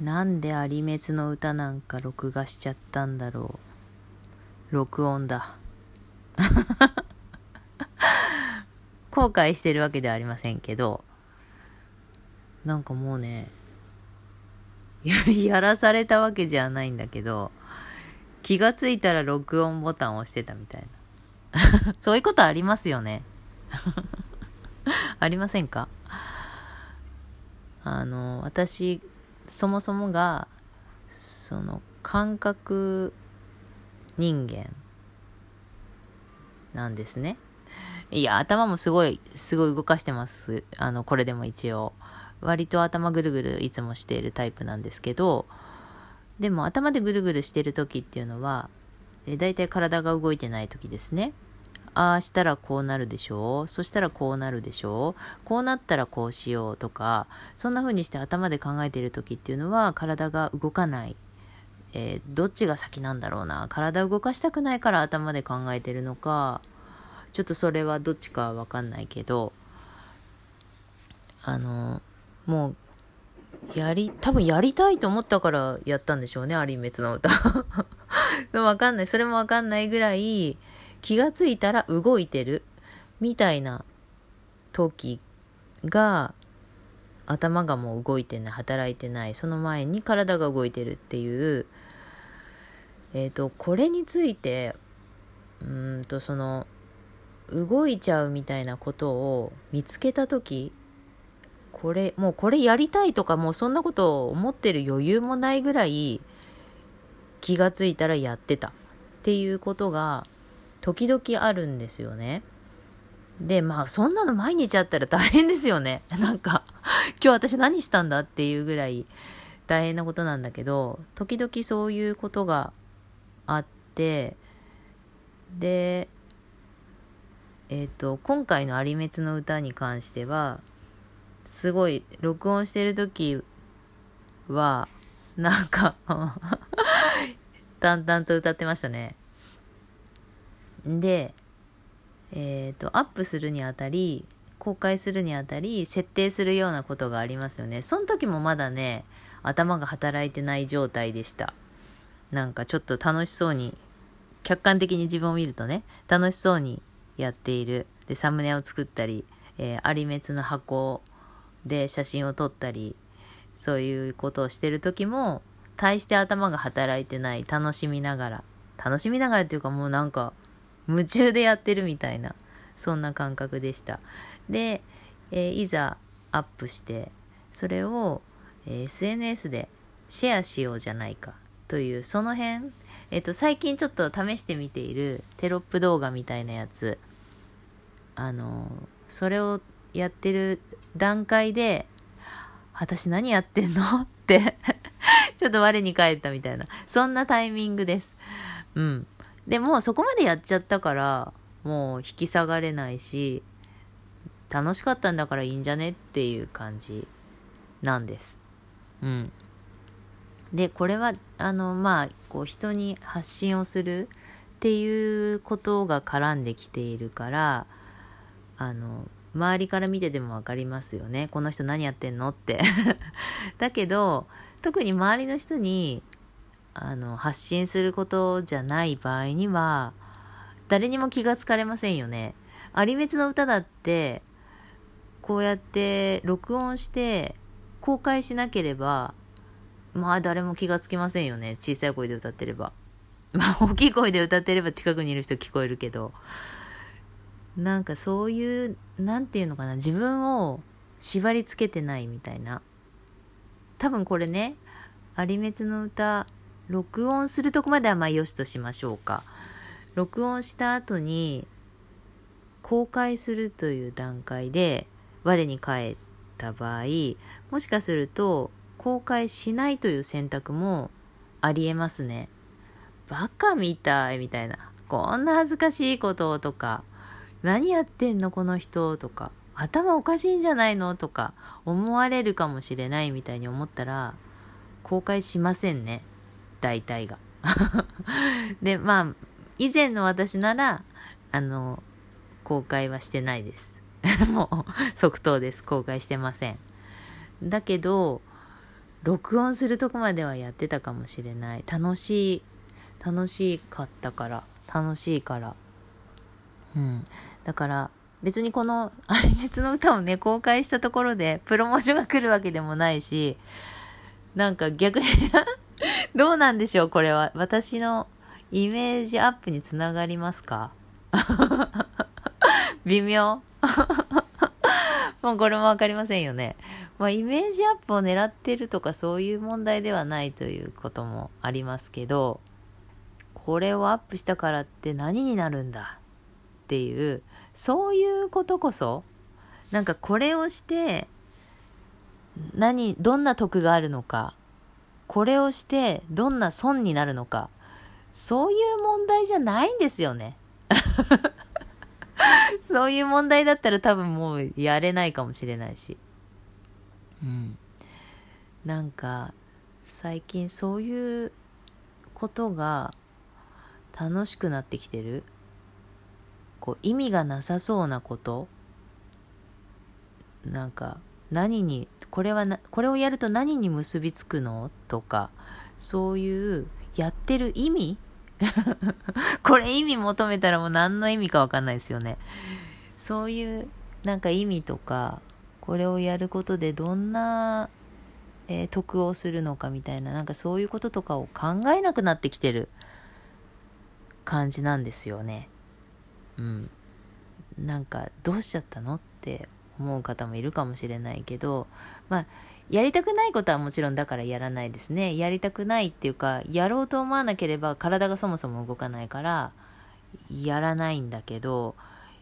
なんで有滅の歌なんか録画しちゃったんだろう。録音だ。後悔してるわけではありませんけど、なんかもうね、やらされたわけじゃないんだけど、気がついたら録音ボタンを押してたみたいな。そういうことありますよね。ありませんか？あの、私、そもそもが、その、感覚人間なんですね。いや、頭もすごい、すごい動かしてます。あの、これでも一応。割と頭ぐるぐるいつもしているタイプなんですけど、でも頭でぐるぐるしてる時っていうのは、え大体体が動いてない時ですね。ああしたらこうなるでしょ？うそしたらこうなるでしょ？うこうなったらこうしようとかそんな風にして頭で考えている時っていうのは体が動かない、えー、どっちが先なんだろうな？体を動かしたくないから頭で考えてるのかちょっとそれはどっちかわかんないけどあのもうやり多分やりたいと思ったからやったんでしょうね有滅の歌。わかんない。それもわかんないぐらい気がついたら動いてる。みたいな時が頭がもう動いてない働いてない。その前に体が動いてるっていう。えっ、ー、とこれについてうんとその動いちゃうみたいなことを見つけた時これもうこれやりたいとかもうそんなことを思ってる余裕もないぐらい気がついたらやってたっていうことが時々あるんですよね。で、まあ、そんなの毎日あったら大変ですよね。なんか、今日私何したんだっていうぐらい大変なことなんだけど、時々そういうことがあって、で、えっ、ー、と、今回の有滅の歌に関しては、すごい、録音してる時は、なんか 淡々と歌ってましたね。で、えっ、ー、と、アップするにあたり、公開するにあたり、設定するようなことがありますよね。その時もまだね、頭が働いてない状態でした。なんかちょっと楽しそうに、客観的に自分を見るとね、楽しそうにやっている。で、サムネを作ったり、えー、有滅の箱で写真を撮ったり、そういうことをしてる時も、大して頭が働いてない、楽しみながら。楽しみながらっていうかもうなんか、夢中でやってるみたいなそんな感覚でした。で、えー、いざアップしてそれを、えー、SNS でシェアしようじゃないかというその辺、えっ、ー、と最近ちょっと試してみているテロップ動画みたいなやつ。あのそれをやってる段階で私何やってんの？ってちょっと我に返ったみたいなそんなタイミングです。うん。でもそこまでやっちゃったからもう引き下がれないし楽しかったんだからいいんじゃねっていう感じなんです。うん。でこれはあのまあこう人に発信をするっていうことが絡んできているからあの周りから見てでも分かりますよねこの人何やってんのって だけど特に周りの人にあの発信することじゃない場合には誰にも気がつかれませんよね。有滅の歌だってこうやって録音して公開しなければまあ誰も気がつきませんよね小さい声で歌ってれば。まあ大きい声で歌ってれば近くにいる人聞こえるけどなんかそういう何て言うのかな自分を縛りつけてないみたいな多分これね有滅の歌録音するとこまではまあよしとしましょうか。録音した後に公開するという段階で我に返った場合もしかすると公開しないという選択もありえますね。バカみたいみたいな。こんな恥ずかしいこととか何やってんのこの人とか頭おかしいんじゃないのとか思われるかもしれないみたいに思ったら公開しませんね。大体が。で、まあ、以前の私なら、あの、公開はしてないです。もう、即答です。公開してません。だけど、録音するとこまではやってたかもしれない楽しい楽しかったから楽しいからうんだから別にこの「アイメツの歌」をね公開したところでプロモーションが来るわけでもないしなんか逆に どうなんでしょうこれは。私のイメージアップにつながりますか？微妙。もうこれもわかりませんよね。まあ、イメージアップを狙ってるとかそういう問題ではないということもありますけど、これをアップしたからって何になるんだ？っていう、そういうことこそ、なんかこれをして、何、どんな得があるのか、これをしてどんな損になるのか、そういう問題じゃないんですよね。そういう問題だったら多分もうやれないかもしれないし。うん。なんか、最近そういうことが楽しくなってきてる。こう、意味がなさそうなこと。なんか、何に、これはな、これをやると何に結びつくの？とか、そういうやってる意味？これ意味求めたらもう何の意味かわかんないですよね。そういうなんか意味とか、これをやることでどんな、えー、得をするのかみたいな、なんかそういうこととかを考えなくなってきてる感じなんですよね。うん。なんかどうしちゃったの？って思う方もいるかもしれないけど、まあやりたくないことはもちろんだからやらないですね。やりたくないっていうか、やろうと思わなければ体がそもそも動かないから、やらないんだけど、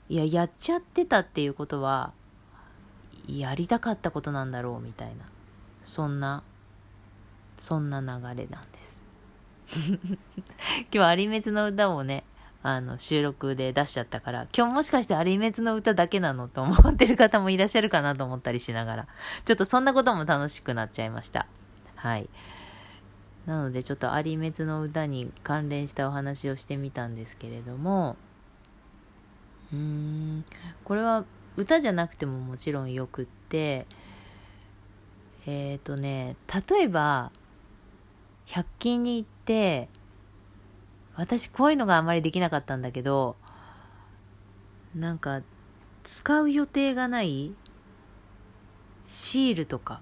いや、やっちゃってたっていうことは、やりたかったことなんだろうみたいな、そんな、そんな流れなんです。今日は有滅の歌をね、あの、収録で出しちゃったから、今日もしかして有滅の歌だけなのと思ってる方もいらっしゃるかなと思ったりしながら、ちょっとそんなことも楽しくなっちゃいました。はい。なのでちょっと有滅の歌に関連したお話をしてみたんですけれども、うーん、これは歌じゃなくてももちろんよくって、えっ、ー、とね、例えば、100均に行って、私こういうのがあまりできなかったんだけど、なんか、使う予定がないシールとか。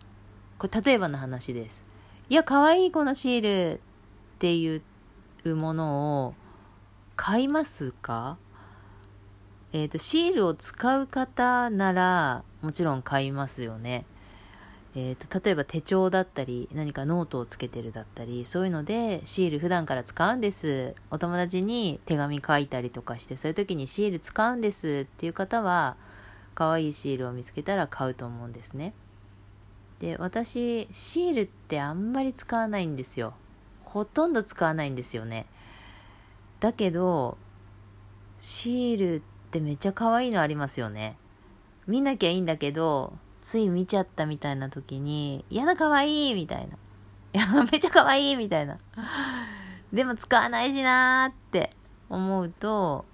これ例えばの話です。いや、可愛いこのシールっていうものを買いますか？えっ、ー、と、シールを使う方ならもちろん買いますよね。えーと、例えば手帳だったり何かノートをつけてるだったりそういうのでシール普段から使うんです。お友達に手紙書いたりとかしてそういう時にシール使うんですっていう方は可愛いシールを見つけたら買うと思うんですね。で私シールってあんまり使わないんですよ。ほとんど使わないんですよね。だけどシールってめっちゃ可愛いのありますよね。見なきゃいいんだけどつい見ちゃったみたいな時に、やだ、かわいいみたいな。や、めっちゃかわいいみたいな。でも使わないしなーって思うと、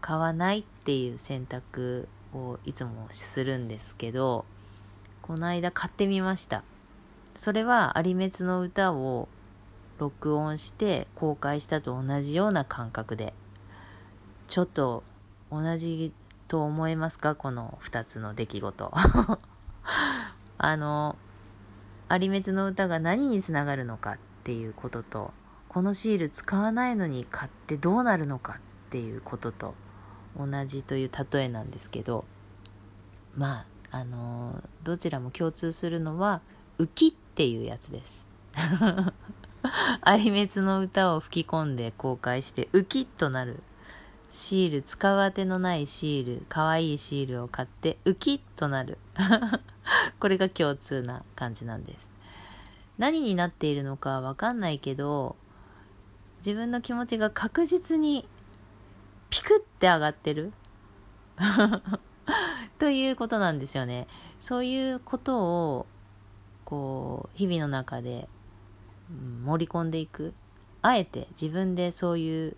買わないっていう選択をいつもするんですけど、この間買ってみました。それは、有滅の歌を録音して公開したと同じような感覚で、ちょっと同じと思えますか？この2つの出来事。あの有滅の歌が何につながるのかっていうこととこのシール使わないのに買ってどうなるのかっていうことと同じという例えなんですけどまああのどちらも共通するのは浮きっていうやつです 有滅の歌を吹き込んで公開して浮きっとなるシール、使う当てのないシール、かわいいシールを買って、ウキッとなる。これが共通な感じなんです。何になっているのかわかんないけど、自分の気持ちが確実にピクって上がってる ということなんですよね。そういうことを、こう、日々の中で盛り込んでいく。あえて自分でそういう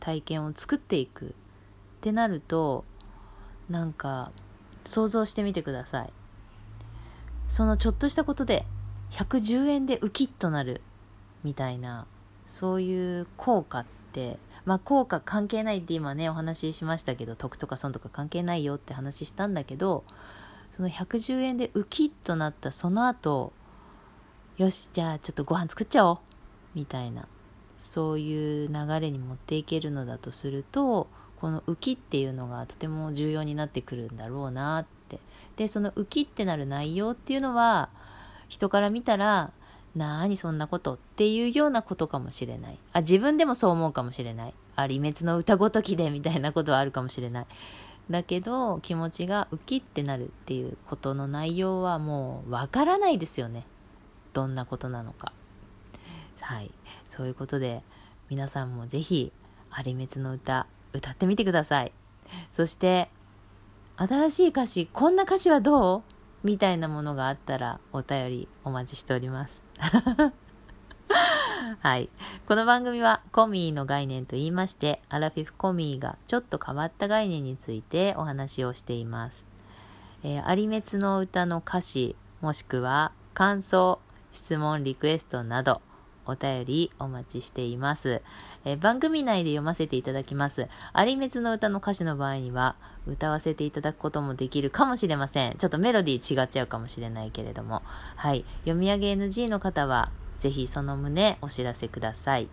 体験を作っていくってなるとなんか想像してみてくださいそのちょっとしたことで110円でウキッとなるみたいなそういう効果ってまあ効果関係ないって今ねお話ししましたけど得とか損とか関係ないよって話したんだけどその110円でウキッとなったその後よしじゃあちょっとご飯作っちゃおうみたいなそういう流れに持っていけるのだとするとこの浮きっていうのがとても重要になってくるんだろうなっって。でその浮きってなる内容っていうのは人から見たらなあにそんなことっていうようなことかもしれない。あ自分でもそう思うかもしれない。あ離滅の歌ごときでみたいなことはあるかもしれない。だけど気持ちがウキってなるっていうことの内容はもうわからないですよね。どんなことなのか。はい。そういうことで皆さんもぜひ有滅の歌歌ってみてください。そして新しい歌詞こんな歌詞はどう？みたいなものがあったらお便りお待ちしております はい。この番組はコミーの概念と言いまして、アラフィフコミーがちょっと変わった概念についてお話をしています。えー、有滅の歌の歌詞、もしくは感想、質問、リクエストなど、お便りお待ちしています。え、番組内で読ませていただきます。有滅の歌の歌詞の場合には、歌わせていただくこともできるかもしれません。ちょっとメロディー違っちゃうかもしれないけれども。はい。読み上げ NG の方は、ぜひその旨お知らせください。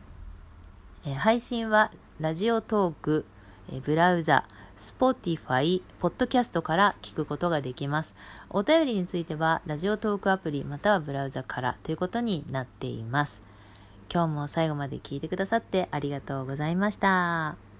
え、配信は、ラジオトーク、え、ブラウザ、Spotify、Podcast から聞くことができます。お便りについては、ラジオトークアプリまたはブラウザからということになっています。今日も最後まで聞いてくださってありがとうございました。